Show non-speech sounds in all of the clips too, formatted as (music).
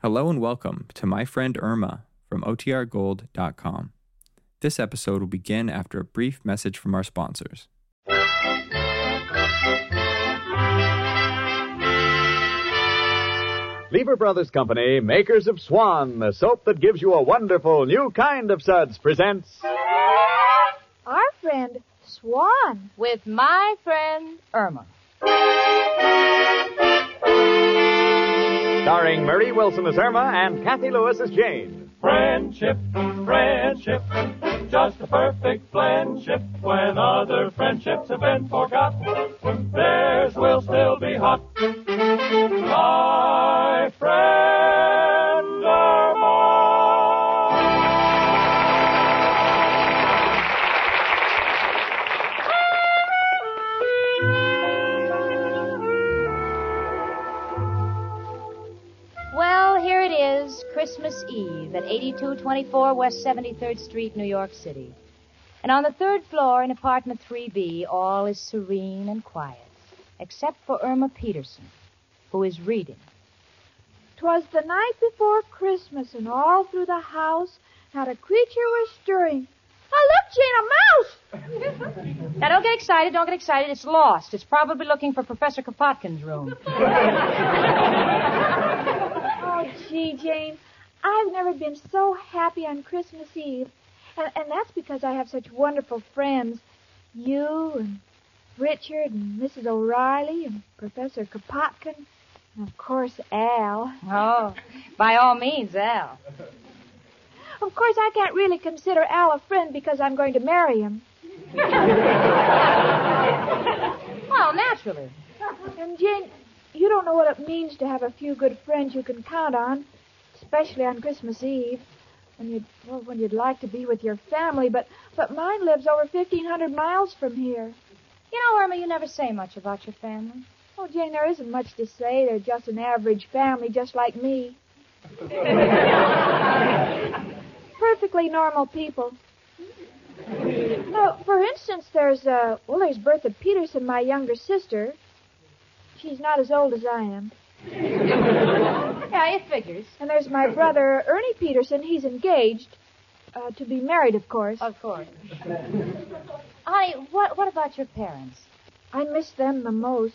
Hello and welcome to My Friend Irma from OTRGold.com. This episode will begin after a brief message from our sponsors. Lever Brothers Company, makers of Swan, the soap that gives you a wonderful new kind of suds, presents Our friend Swan. with my friend Irma. Starring Marie Wilson as Irma and Cathy Lewis as Jane. Friendship, friendship, just a perfect friendship. When other friendships have been forgot, theirs will still be hot. My Christmas Eve at 8224 West 73rd Street, New York City. And on the third floor in apartment 3B, all is serene and quiet, except for Irma Peterson, who is reading. 'Twas the night before Christmas, and all through the house not a creature was stirring. Oh, look, Jane, a mouse! (laughs) Now, don't get excited, don't get excited. It's lost. It's probably looking for Professor Kropotkin's room. (laughs) Gee, Jane, I've never been so happy on Christmas Eve. And, and that's because I have such wonderful friends. You and Richard and Mrs. O'Reilly and Professor Kropotkin. And, of course, Al. Oh, by all means, Al. Of course, I can't really consider Al a friend because I'm going to marry him. (laughs) Well, naturally. And Jane, you don't know what it means to have a few good friends you can count on, especially on Christmas Eve, when you'd well, when you'd like to be with your family. But but mine lives over fifteen hundred miles from here. You know, Irma, you never say much about your family. Oh, Jane, there isn't much to say. They're just an average family, just like me. (laughs) Perfectly normal people. No, for instance, there's uh, well, there's Bertha Peterson, my younger sister. She's not as old as I am. (laughs) Yeah, it figures. And there's my brother Ernie Peterson. He's engaged uh, to be married, of course. Of course. Honey, what what about your parents? I miss them the most.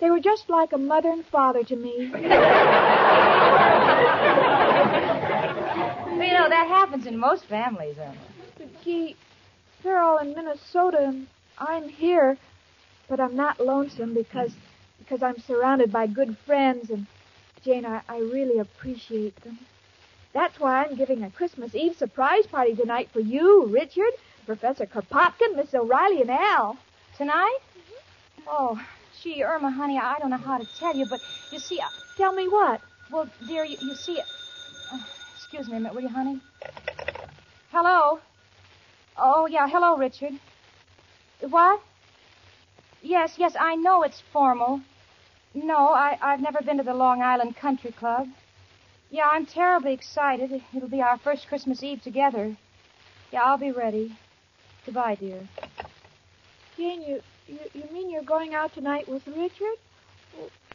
They were just like a mother and father to me. Well, (laughs) you know, that happens in most families, Irma. But gee, they're all in Minnesota and I'm here, but I'm not lonesome because because I'm surrounded by good friends and Jane, I, I really appreciate them. That's why I'm giving a Christmas Eve surprise party tonight for you, Richard, Professor Kropotkin, Miss O'Reilly, and Al. Tonight? Oh, gee, Irma, honey, I don't know how to tell you, but you see, I, Tell me what? well, dear, you, you see, uh, excuse me a minute, will you, honey? Hello? Oh, yeah, hello, Richard. What? Yes, yes, I know it's formal. No, I, I've never been to the Long Island Country Club. Yeah, I'm terribly excited. It'll be our first Christmas Eve together. Yeah, I'll be ready. Goodbye, dear. Jane, you, you, you mean you're going out tonight with Richard?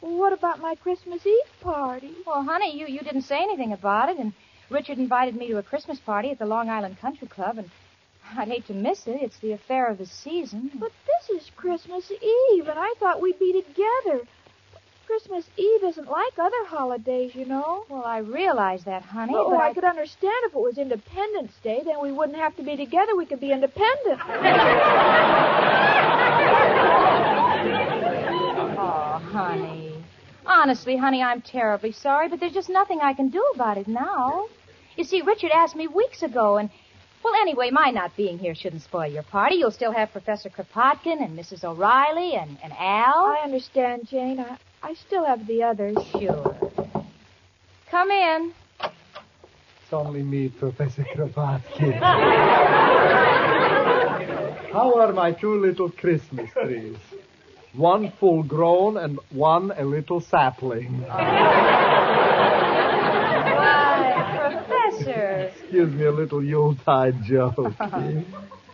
What about my Christmas Eve party? Well, honey, you, you didn't say anything about it, and Richard invited me to a Christmas party at the Long Island Country Club, and I'd hate to miss it. It's the affair of the season. But this is Christmas Eve, and I thought we'd be together. Christmas Eve isn't like other holidays, you know. Well, I realize that, honey. Oh, but I could understand if it was Independence Day. Then we wouldn't have to be together. We could be independent. (laughs) Oh, honey. Honestly, honey, I'm terribly sorry, but there's just nothing I can do about it now. You see, Richard asked me weeks ago, and well, anyway, my not being here shouldn't spoil your party. You'll still have Professor Kropotkin and Mrs. O'Reilly and, and Al. I understand, Jane. I, I still have the others. Sure. Come in. It's only me, Professor Kropotkin. (laughs) How are my two little Christmas trees? One full grown and one a little sapling. Why, Professor. Excuse me, a little Yuletide joke.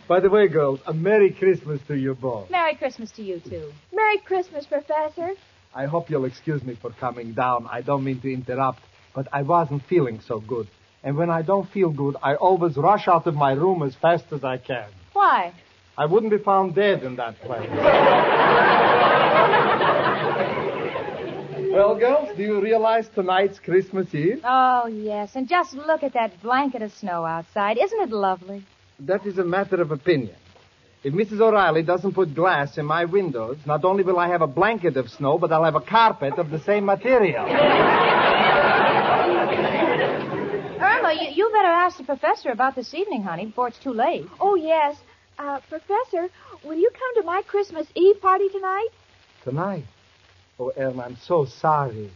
By the way, girls, a Merry Christmas to you both. Merry Christmas to you, too. Merry Christmas, Professor. I hope you'll excuse me for coming down. I don't mean to interrupt, but I wasn't feeling so good. And when I don't feel good, I always rush out of my room as fast as I can. Why? I wouldn't be found dead in that place. well, girls, do you realize tonight's Christmas Eve? Oh, yes. And just look at that blanket of snow outside. Isn't it lovely? That is a matter of opinion. If Mrs. O'Reilly doesn't put glass in my windows, not only will I have a blanket of snow, but I'll have a carpet of the same material. Irma, you, you better ask the professor about this evening, honey, before it's too late. Oh, yes. Uh, Professor, will you come to my Christmas Eve party tonight? Tonight? Oh, Irma, I'm so sorry.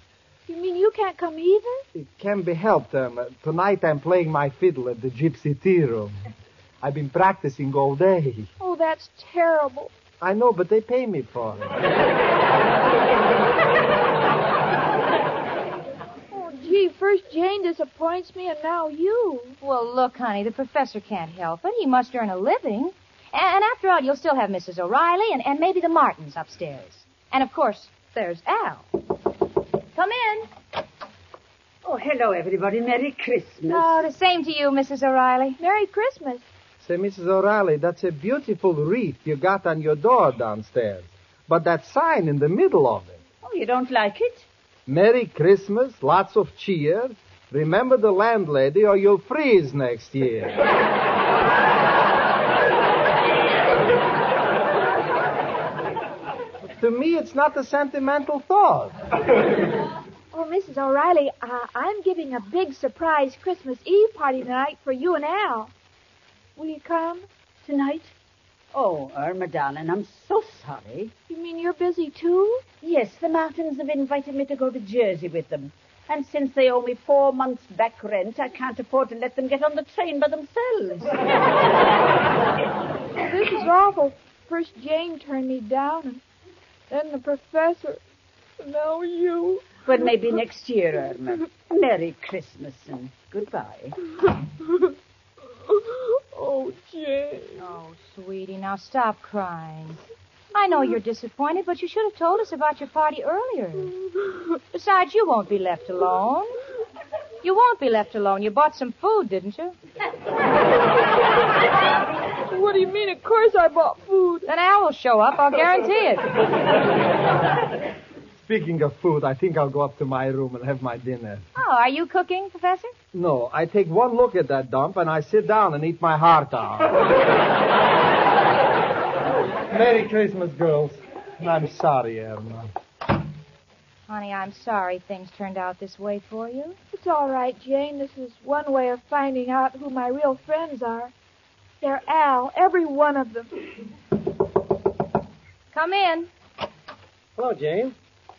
You mean you can't come either? It can be helped, Irma. Tonight I'm playing my fiddle at the Gypsy Tea Room. I've been practicing all day. Oh, that's terrible. I know, but they pay me for it. (laughs) Oh, gee, first Jane disappoints me and now you. Well, look, honey, the professor can't help it. He must earn a living. And after all, you'll still have Mrs. O'Reilly and, and maybe the Martins upstairs. And, of course, there's Al. Come in. Oh, hello, everybody. Merry Christmas. Oh, the same to you, Mrs. O'Reilly. Merry Christmas. Say, Mrs. O'Reilly, that's a beautiful wreath you got on your door downstairs. But that sign in the middle of it. Oh, you don't like it? Merry Christmas, lots of cheer. Remember the landlady or you'll freeze next year. (laughs) to me, it's not a sentimental thought. (laughs) Oh, Mrs. O'Reilly, uh, I'm giving a big surprise Christmas Eve party tonight for you and Al. Will you come tonight? Oh, Irma, darling, I'm so sorry. You mean you're busy too? Yes, the Martins have invited me to go to Jersey with them. And since they owe me four months' back rent, I can't afford to let them get on the train by themselves. (laughs) This is awful. First Jane turned me down, and then the professor. Now you. well, maybe next year, Irma. Merry Christmas and goodbye. (laughs) Oh, Jane. Oh, sweetie, now stop crying. I know you're disappointed, but you should have told us about your party earlier. Besides, you won't be left alone. You won't be left alone. You bought some food, didn't you? What do you mean? Of course I bought food. Then Al will show up, I'll guarantee it. Speaking of food, I think I'll go up to my room and have my dinner. Oh, are you cooking, Professor? No, I take one look at that dump and I sit down and eat my heart out. (laughs) Merry Christmas, girls. And I'm sorry, Irma. Honey, I'm sorry things turned out this way for you. It's all right, Jane. This is one way of finding out who my real friends are. They're Al, every one of them. Come in. Hello, Jane.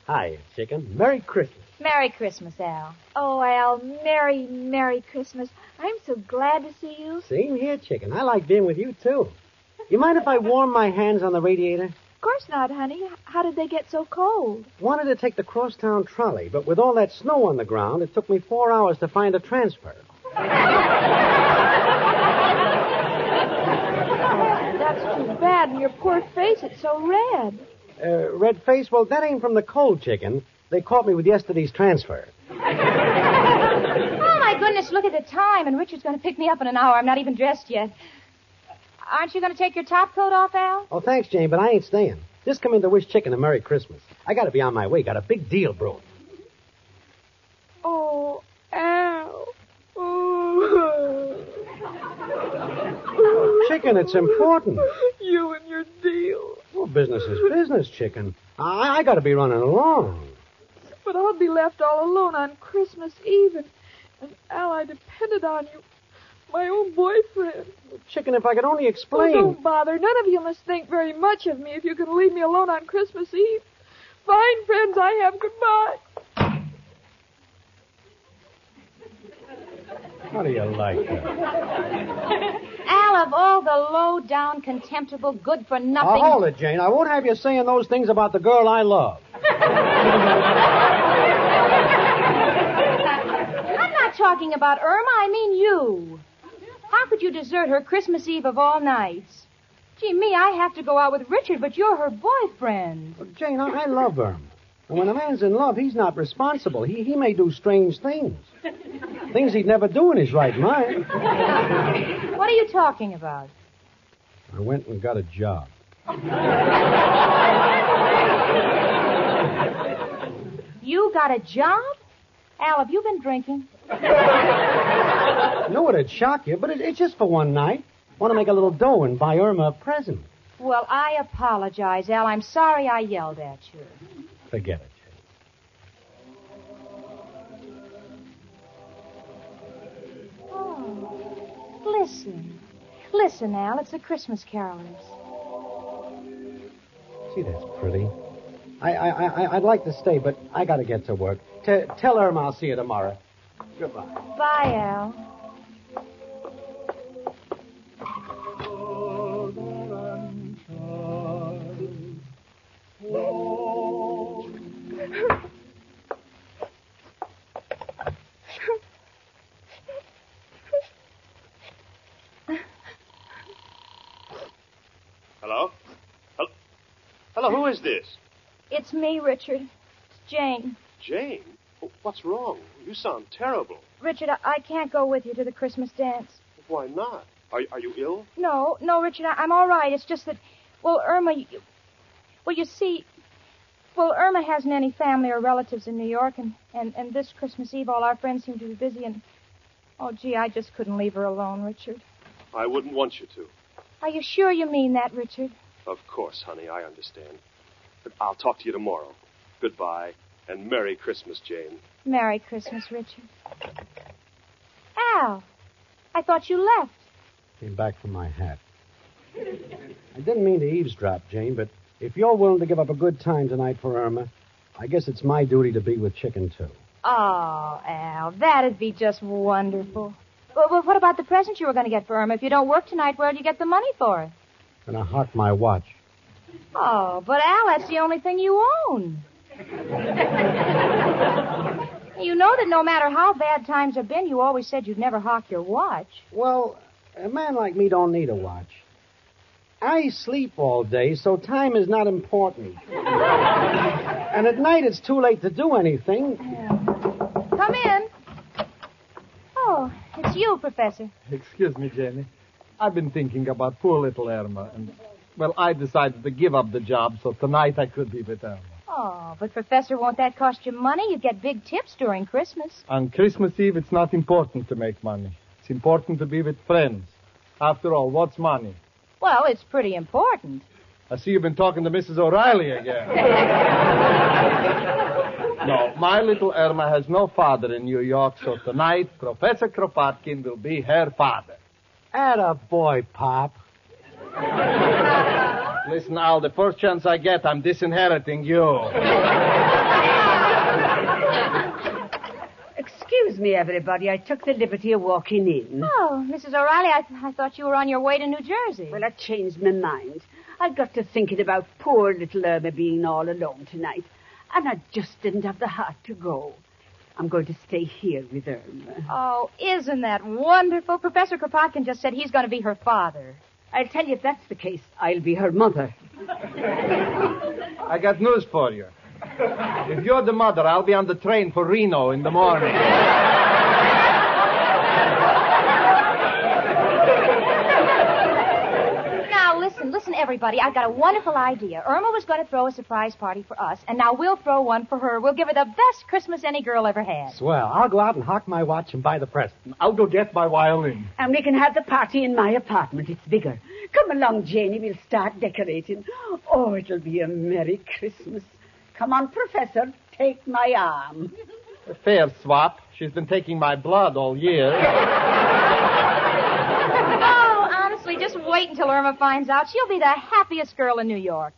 Hi, chicken. Merry Christmas. Merry Christmas, Al. Oh, Al, Merry, Merry Christmas. I'm so glad to see you. Same here, chicken. I like being with you, too. You mind if I warm my hands on the radiator? Of course not, honey. How did they get so cold? Wanted to take the crosstown trolley, but with all that snow on the ground, it took me four hours to find a transfer. (laughs) That's too bad, and your poor face, it's so red. Uh, red face? Well, that ain't from the cold, chicken. They caught me with yesterday's transfer. Oh, my goodness, look at the time, and Richard's going to pick me up in an hour. I'm not even dressed yet. Aren't you going to take your top coat off, Al? Oh, thanks, Jane, but I ain't staying. Just come in to wish chicken a Merry Christmas. I gotta be on my way. Got a big deal brewing. Oh, Al. Oh. Chicken, it's important. You and your deal. Well, business is business, chicken. I, I gotta be running along. But I'll be left all alone on Christmas Eve, and, and Al, I depended on you. My own boyfriend. Chicken, if I could only Oh, explain. don't bother. None of you must think very much of me if you can leave me alone on Christmas Eve. Fine friends I have. Goodbye. How do you like that? (laughs) Al, of all the low down, contemptible, good for nothing. Now, hold it, Jane. I won't have you saying those things about the girl I love. I'm not talking about Irma. I mean you. How could you desert her Christmas Eve of all nights? Gee, me, I have to go out with Richard, but you're her boyfriend. Jane, I, I love her. And when a man's in love, he's not responsible. He, he may do strange things. Things he'd never do in his right mind. What are you talking about? I went and got a job. You got a job? Al, have you been drinking? I know it'd shock you, but it, it's just for one night. Want to make a little dough and buy Irma a present. Well, I apologize, Al. I'm sorry I yelled at you. Forget it. Oh, listen. Listen, Al. It's the Christmas carolers. See, that's pretty. I, I, I, I'd like to stay, but I got to get to work. T- tell Irma I'll see you tomorrow. Goodbye. Bye, Al. Hello, who is this? It's me, Richard. It's Jane. Jane? What's wrong? You sound terrible. Richard, I, I can't go with you to the Christmas dance. Why not? Are, are you ill? No, no, Richard, I, I'm all right. It's just that, well, Irma, you, well, you see, well, Irma hasn't any family or relatives in New York, and, and, and this Christmas Eve, all our friends seem to be busy, and, oh, gee, I just couldn't leave her alone, Richard. I wouldn't want you to. Are you sure you mean that, Richard? Of course, honey, I understand. But I'll talk to you tomorrow. Goodbye, and Merry Christmas, Jane. Merry Christmas, Richard. Al, I thought you left. Came back for my hat. I didn't mean to eavesdrop, Jane, but if you're willing to give up a good time tonight for Irma, I guess it's my duty to be with Chicken, too. Oh, Al, that'd be just wonderful. Well, well, what about the present you were going to get for Irma? If you don't work tonight, where'll you get the money for it? Gonna hawk my watch. Oh, but Al, that's the only thing you own. (laughs) you know that no matter how bad times have been, you always said you'd never hawk your watch. Well, a man like me don't need a watch. I sleep all day, so time is not important. (laughs) and at night it's too late to do anything. Come in. Oh, it's you, Professor. Excuse me, Jenny. I've been thinking about poor little Irma, and, well, I decided to give up the job so tonight I could be with Irma. Oh, but Professor, won't that cost you money? You get big tips during Christmas. On Christmas Eve, it's not important to make money. It's important to be with friends. After all, what's money? Well, it's pretty important. I see you've been talking to Mrs. O'Reilly again. (laughs) no, my little Irma has no father in New York, so tonight Professor Kropotkin will be her father. Atta boy, Pop. Listen, Al, the first chance I get, I'm disinheriting you. Excuse me, everybody. I took the liberty of walking in. Oh, Mrs. O'Reilly, I, I thought you were on your way to New Jersey. Well, I changed my mind. I got to thinking about poor little Irma being all alone tonight, and I just didn't have the heart to go. I'm going to stay here with Irma. Oh, isn't that wonderful? Professor Kropotkin just said he's going to be her father. I'll tell you if that's the case, I'll be her mother. I got news for you. If you're the mother, I'll be on the train for Reno in the morning. Now, listen, listen, everybody. I've got a wonderful idea. Irma was going to throw a surprise party for us, and now we'll throw one for her. We'll give her the best Christmas any girl ever had. Swell. I'll go out and hawk my watch and buy the present. I'll go get my violin. And we can have the party in my apartment. It's bigger. Come along, Janie. We'll start decorating. Oh, it'll be a Merry Christmas. Come on, Professor. Take my arm. A fair swap. She's been taking my blood all year. (laughs) Honestly, just wait until Irma finds out. She'll be the happiest girl in New York.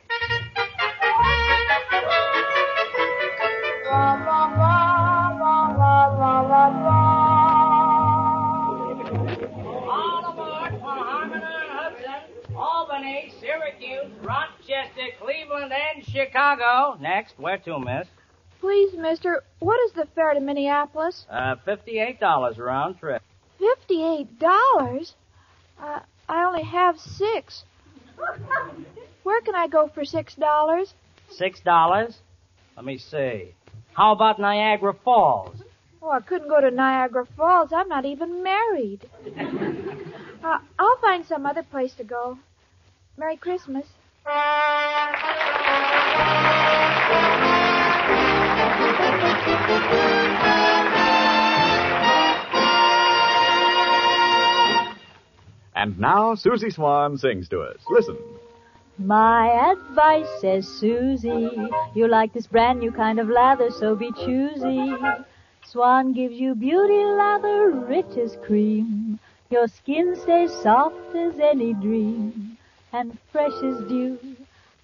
All aboard for Harmon Albany, Syracuse, Rochester, Cleveland, and Chicago. Next, where to, miss? Please, mister, what is the fare to Minneapolis? Uh, $58 round trip. Fifty-eight dollars? Uh, I only have six. Where can I go for six dollars? Six dollars? Let me see. How about Niagara Falls? Oh, I couldn't go to Niagara Falls. I'm not even married. (laughs) uh, I'll find some other place to go. Merry Christmas. And now Susie Swan sings to us. Listen. My advice, says Susie, you like this brand new kind of lather, so be choosy. Swan gives you beauty lather, rich as cream. Your skin stays soft as any dream, and fresh as dew.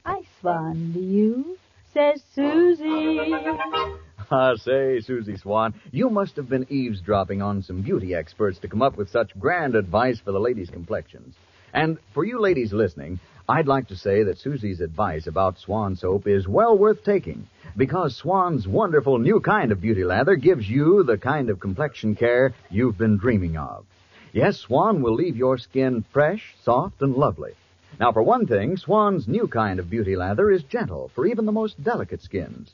I swan to you, says Susie. Ah, say, Susie Swan, you must have been eavesdropping on some beauty experts to come up with such grand advice for the ladies' complexions. And for you ladies listening, I'd like to say that Susie's advice about Swan soap is well worth taking because Swan's wonderful new kind of beauty lather gives you the kind of complexion care you've been dreaming of. Yes, Swan will leave your skin fresh, soft, and lovely. Now, for one thing, Swan's new kind of beauty lather is gentle for even the most delicate skins.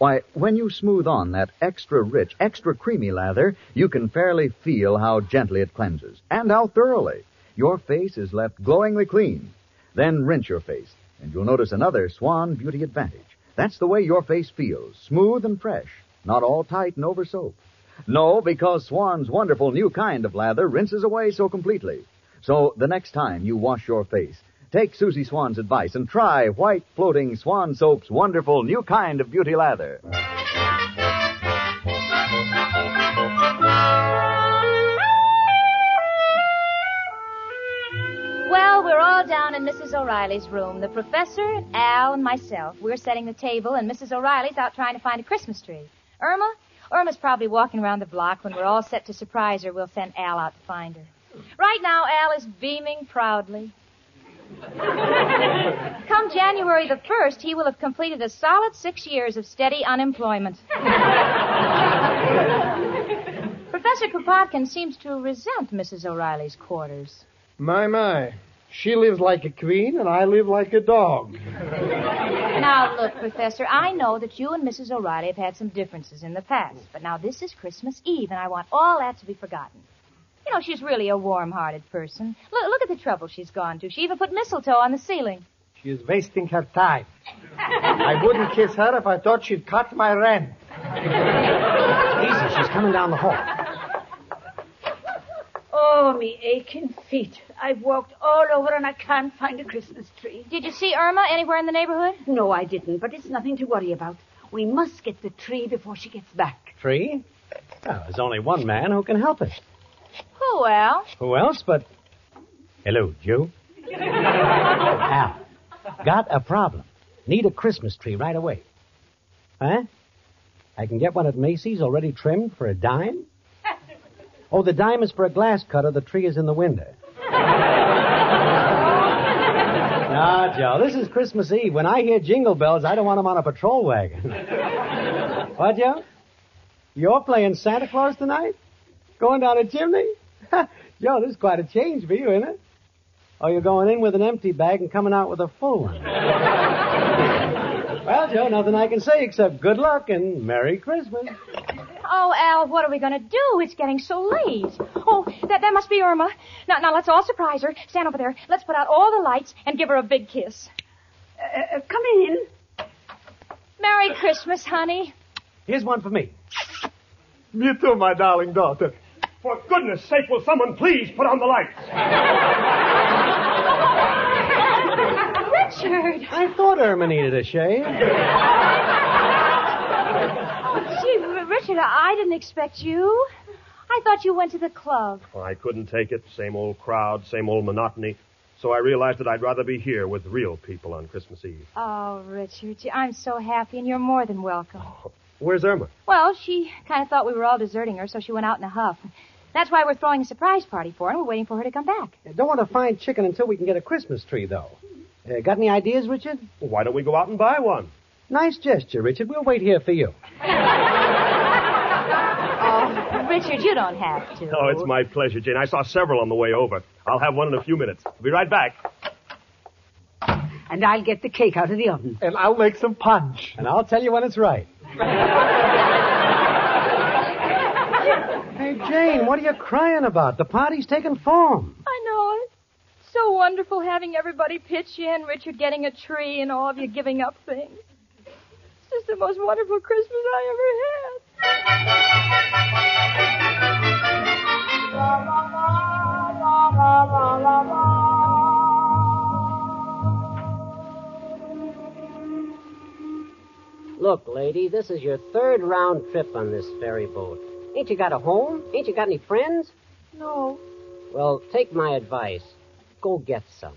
Why, when you smooth on that extra rich, extra creamy lather, you can fairly feel how gently it cleanses and how thoroughly. Your face is left glowingly clean. Then rinse your face, and you'll notice another Swan Beauty advantage. That's the way your face feels, smooth and fresh, not all tight and over soap. No, because Swan's wonderful new kind of lather rinses away so completely. So the next time you wash your face, take Susie Swan's advice and try white floating Swan Soap's wonderful new kind of beauty lather. Well, we're all down in Mrs. O'Reilly's room. The professor, Al, and myself. We're setting the table, and Mrs. O'Reilly's out trying to find a Christmas tree. Irma? Irma's probably walking around the block. When we're all set to surprise her, we'll send Al out to find her. Right now, Al is beaming proudly. Come January the 1st, he will have completed a solid six years of steady unemployment. Professor Kropotkin seems to resent Mrs. O'Reilly's quarters. My, my. She lives like a queen, and I live like a dog. Now, look, Professor, I know that you and Mrs. O'Reilly have had some differences in the past, but now this is Christmas Eve, and I want all that to be forgotten. You know, she's really a warm-hearted person. Look, look at the trouble she's gone to. She even put mistletoe on the ceiling. She is wasting her time. I wouldn't kiss her if I thought she'd cut my rent. (laughs) Easy, she's coming down the hall. Oh, me aching feet. I've walked all over and I can't find a Christmas tree. Did you see Irma anywhere in the neighborhood? No, I didn't, but it's nothing to worry about. We must get the tree before she gets back. Tree? Well, there's only one man who can help us. Who, else? Who else but. Hello, Joe. (laughs) Al. Got a problem. Need a Christmas tree right away. Huh? I can get one at Macy's already trimmed for a dime? Oh, the dime is for a glass cutter. The tree is in the window. (laughs) Now, Joe, this is Christmas Eve. When I hear jingle bells, I don't want them on a patrol wagon. (laughs) what, Joe? You're playing Santa Claus tonight? Going down a chimney? (laughs) Joe, this is quite a change for you, isn't it? Oh, you're going in with an empty bag and coming out with a full one. (laughs) well, Joe, nothing I can say except good luck and Merry Christmas. Oh, Al, what are we going to do? It's getting so late. Oh, that, that must be Irma. Now, now, let's all surprise her. Stand over there. Let's put out all the lights and give her a big kiss. Uh, uh, come in. Merry Christmas, honey. Here's one for me. Me too, my darling daughter. For goodness sake, will someone please put on the lights? Richard! I thought Irma needed a shave. Gee, R- Richard, I I didn't expect you. I thought you went to the club. I couldn't take it. Same old crowd, same old monotony. So I realized that I'd rather be here with real people on Christmas Eve. Oh, Richard, I'm so happy, and you're more than welcome. Oh, Where's Irma? Well, she kind of thought we were all deserting her, so she went out in a huff. That's why we're throwing a surprise party for her, and we're waiting for her to come back. Don't want to find chicken until we can get a Christmas tree, though. Uh, got any ideas, Richard? Well, why don't we go out and buy one? Nice gesture, Richard. We'll wait here for you. (laughs) Oh, Richard, you don't have to. Oh, it's my pleasure, Jane. I saw several on the way over. I'll have one in a few minutes. I'll be right back. and I'll get the cake out of the oven. And I'll make some punch. And I'll tell you when it's right. (laughs) hey, Jane, what are you crying about? The party's taking form. I know It's So wonderful having everybody pitch in, Richard getting a tree, and all of you giving up things. It's just the most wonderful Christmas I ever had. Look, lady, this is your third round trip on this ferry boat. Ain't you got a home? Ain't you got any friends? No. Well, take my advice. Go get some.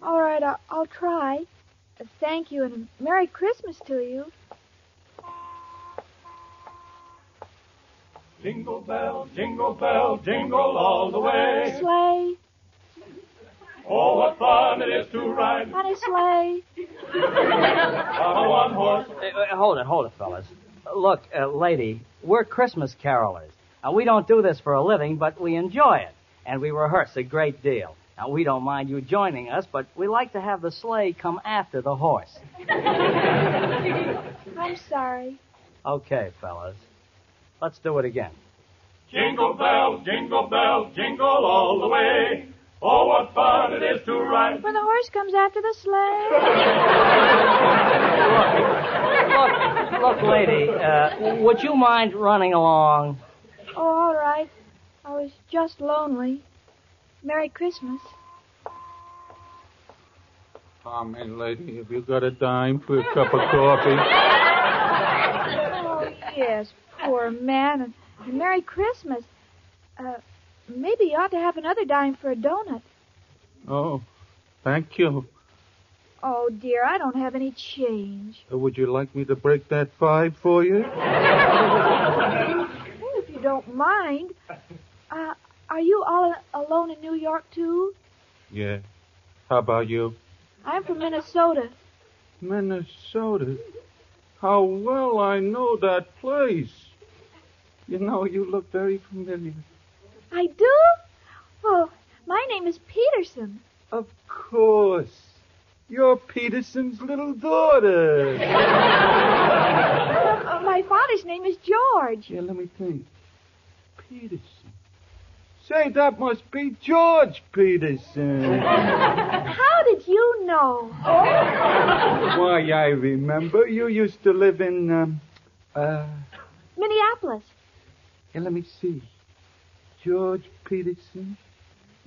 All right, I'll, I'll try. Thank you, and Merry Christmas to you. Jingle bell, jingle bell, jingle all the way. Sleigh, Oh, what fun it is to ride on a sleigh. on a one horse. Uh, uh, hold it, hold it, fellas. Look, uh, lady, we're Christmas carolers. We don't do this for a living, but we enjoy it, and we rehearse a great deal. Now, we don't mind you joining us, but we like to have the sleigh come after the horse. (laughs) I'm sorry. Okay, fellas. Let's do it again. Jingle bells, jingle bells, jingle all the way. Oh, what fun it is to ride. When the horse comes after the sleigh. (laughs) Look, look, look, lady, uh, would you mind running along? Oh, all right. I was just lonely. Merry Christmas. Come in, lady. Have you got a dime for a cup of coffee? Oh, yes, poor man. And, and Merry Christmas. Uh, maybe you ought to have another dime for a donut. Oh, thank you. Oh, dear, I don't have any change. Uh, Would you like me to break that five for you? (laughs) Well, if you don't mind. Uh, are you all alone in New York, too? Yeah. How about you? I'm from Minnesota. Minnesota. How well I know that place. You know, you look very familiar. I do? Well, my name is Peterson. Of course. You're Peterson's little daughter. (laughs) Uh, my father's name is George. Yeah, let me think. Peterson. Say, that must be George Peterson. (laughs) How did you know? Why, I remember you used to live in, um, uh, Minneapolis. yeah, let me see. George Peterson,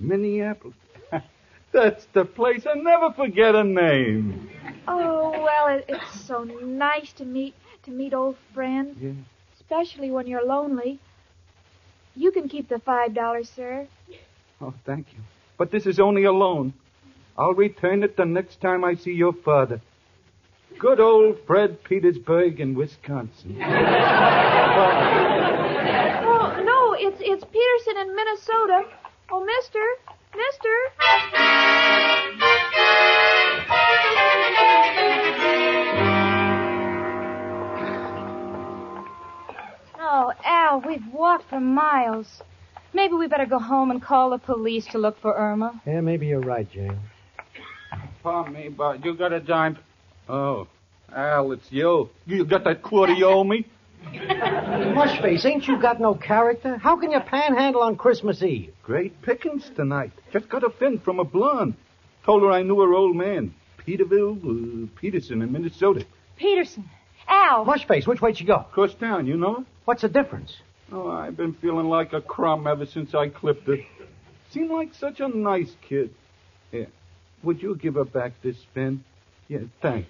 Minneapolis. (laughs) That's the place. I never forget a name. Oh, well, it, it's so nice to meet to meet old friends, Yeah. especially when you're lonely. You can keep the five dollars, sir. Oh, thank you. But this is only a loan. I'll return it the next time I see your father. Good old Fred Petersburg in Wisconsin. (laughs) (laughs) Oh, No, it's it's Peterson in Minnesota. Oh, Mister, Mister. Oh, Al, we've walked for miles. Maybe we better go home and call the police to look for Irma. Yeah, maybe you're right, Jane. Pardon me, but you got a dime. Oh, Al, it's you. You got that quarter you owe me? Mushface, ain't you got no character? How can you panhandle on Christmas Eve? Great pickings tonight. Just got a fin from a blonde. Told her I knew her old man. Peterville, uh, Peterson in Minnesota. Peterson. Al. Mushface, which way'd you go? Across town, you know? What's the difference? Oh, I've been feeling like a crumb ever since I clipped her. Seemed like such a nice kid. Yeah. Would you give her back this spin? Yeah, thanks.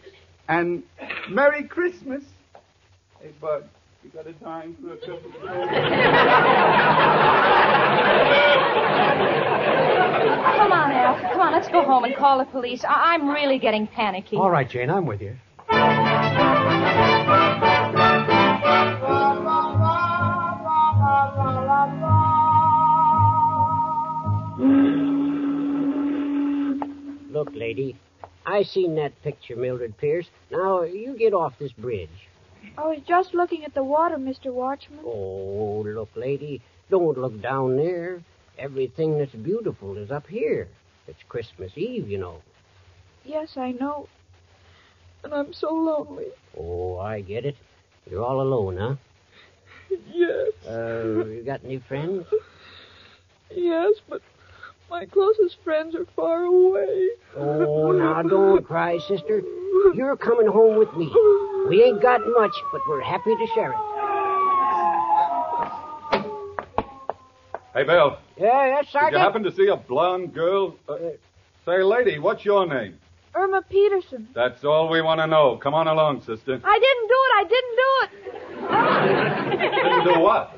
And Merry Christmas. Hey, Bud, you got a dime for a cup of Come on, Al. Come on, let's go home and call the police. I- I'm really getting panicky. All right, Jane, I'm with you. Look, lady, I seen that picture, Mildred Pierce. Now, you get off this bridge. I was just looking at the water, Mister Watchman. Oh, look, lady, don't look down there. Everything that's beautiful is up here. It's Christmas Eve, you know. Yes, I know. And I'm so lonely. Oh, I get it. You're all alone, huh? Yes. Uh, you got any friends? Yes, but my closest friends are far away. Oh, now don't cry, sister. You're coming home with me. We ain't got much, but we're happy to share it. Hey, Bill. Yeah, yes, Did Sergeant. you happen to see a blonde girl? Uh, say, lady, what's your name? Irma Peterson. That's all we want to know. Come on along, sister. I didn't do it. I didn't do it. Didn't do what?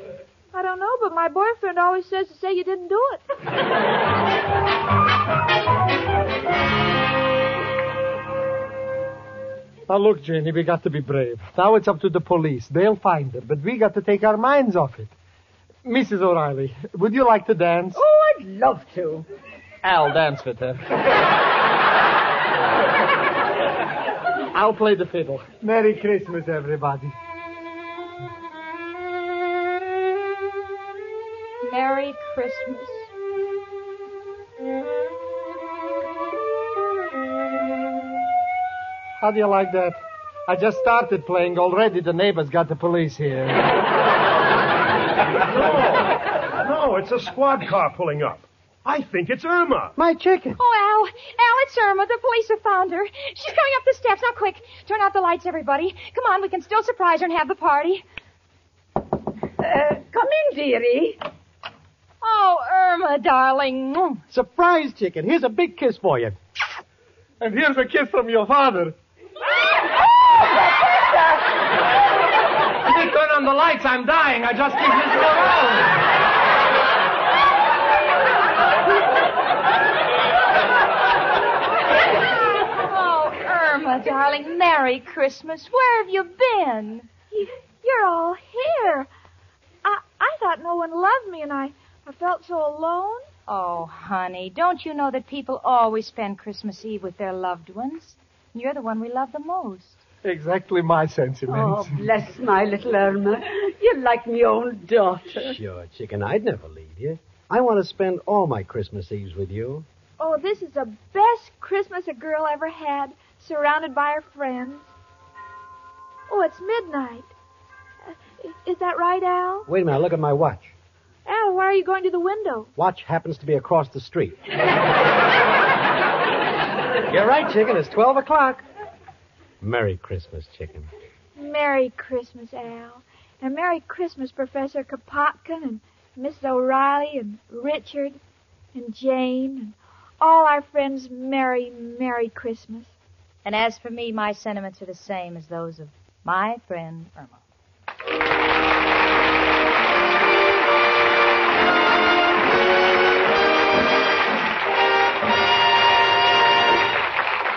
I don't know, but my boyfriend always says to say you didn't do it. (laughs) Now look, Janie, we got to be brave. Now it's up to the police. They'll find her, but we got to take our minds off it. Mrs. O'Reilly, would you like to dance? Oh, I'd love to. I'll dance with her. (laughs) I'll play the fiddle. Merry Christmas, everybody. Merry Christmas. How do you like that? I just started playing. Already the neighbors got the police here. (laughs) No, No, it's a squad car pulling up. I think it's Irma. My chicken. Oh, Al. Al, it's Irma. The police have found her. She's coming up the steps. Now, quick. Turn out the lights, everybody. Come on, we can still surprise her and have the party. Uh, come in, dearie. Oh, Irma, darling. Surprise, chicken. Here's a big kiss for you. And here's a kiss from your father. Please turn on the lights. I'm dying. I just keep missing around. Oh, Irma, darling. Merry Christmas. Where have you been? You're all here. I I thought no one loved me, and I I felt so alone. Oh, honey, don't you know that people always spend Christmas Eve with their loved ones? You're the one we love the most. Exactly my sentiments. Oh, bless my little Irma. You're like my own daughter. Sure, chicken. I'd never leave you. I want to spend all my Christmas Eves with you. Oh, this is the best Christmas a girl ever had, surrounded by her friends. Oh, it's midnight. Uh, is that right, Al? Wait a minute. Look at my watch. Al, why are you going to the window? Watch happens to be across the street. (laughs) You're right, chicken. It's 12 o'clock. Merry Christmas, chicken. Merry Christmas, Al. And Merry Christmas, Professor Kropotkin and Miss O'Reilly and Richard and Jane and all our friends. Merry, Merry Christmas. And as for me, my sentiments are the same as those of my friend Irma.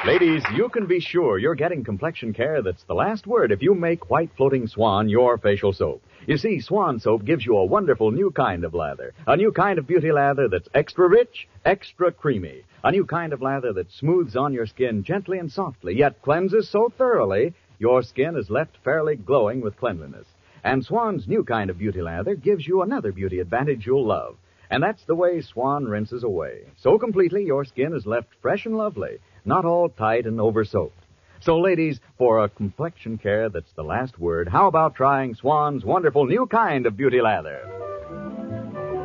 Ladies, you can be sure you're getting complexion care that's the last word if you make White Floating Swan your facial soap. You see, Swan soap gives you a wonderful new kind of lather. A new kind of beauty lather that's extra rich, extra creamy. A new kind of lather that smooths on your skin gently and softly, yet cleanses so thoroughly your skin is left fairly glowing with cleanliness. And Swan's new kind of beauty lather gives you another beauty advantage you'll love. And that's the way Swan rinses away. So completely, your skin is left fresh and lovely, not all tight and over soaked. So, ladies, for a complexion care that's the last word, how about trying Swan's wonderful new kind of beauty lather?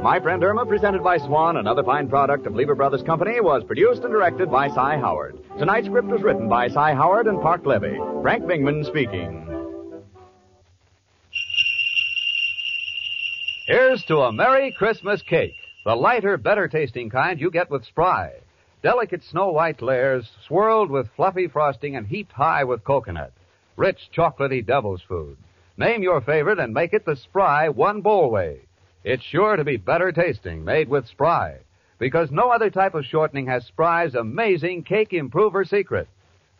My Friend Irma, presented by Swan, another fine product of Lever Brothers Company, was produced and directed by Cy Howard. Tonight's script was written by Cy Howard and Parke Levy. Frank Bingman speaking. Here's to a Merry Christmas cake, the lighter, better tasting kind you get with Spry. Delicate snow white layers swirled with fluffy frosting and heaped high with coconut. Rich, chocolatey devil's food. Name your favorite and make it the Spry one bowl way. It's sure to be better tasting, made with Spry, because no other type of shortening has Spry's amazing cake improver secret.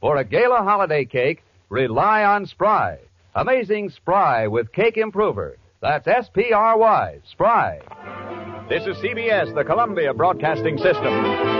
For a gala holiday cake, rely on Spry. Amazing Spry with cake improver. That's S-P-R-Y, Spry. This is CBS, the Columbia Broadcasting System.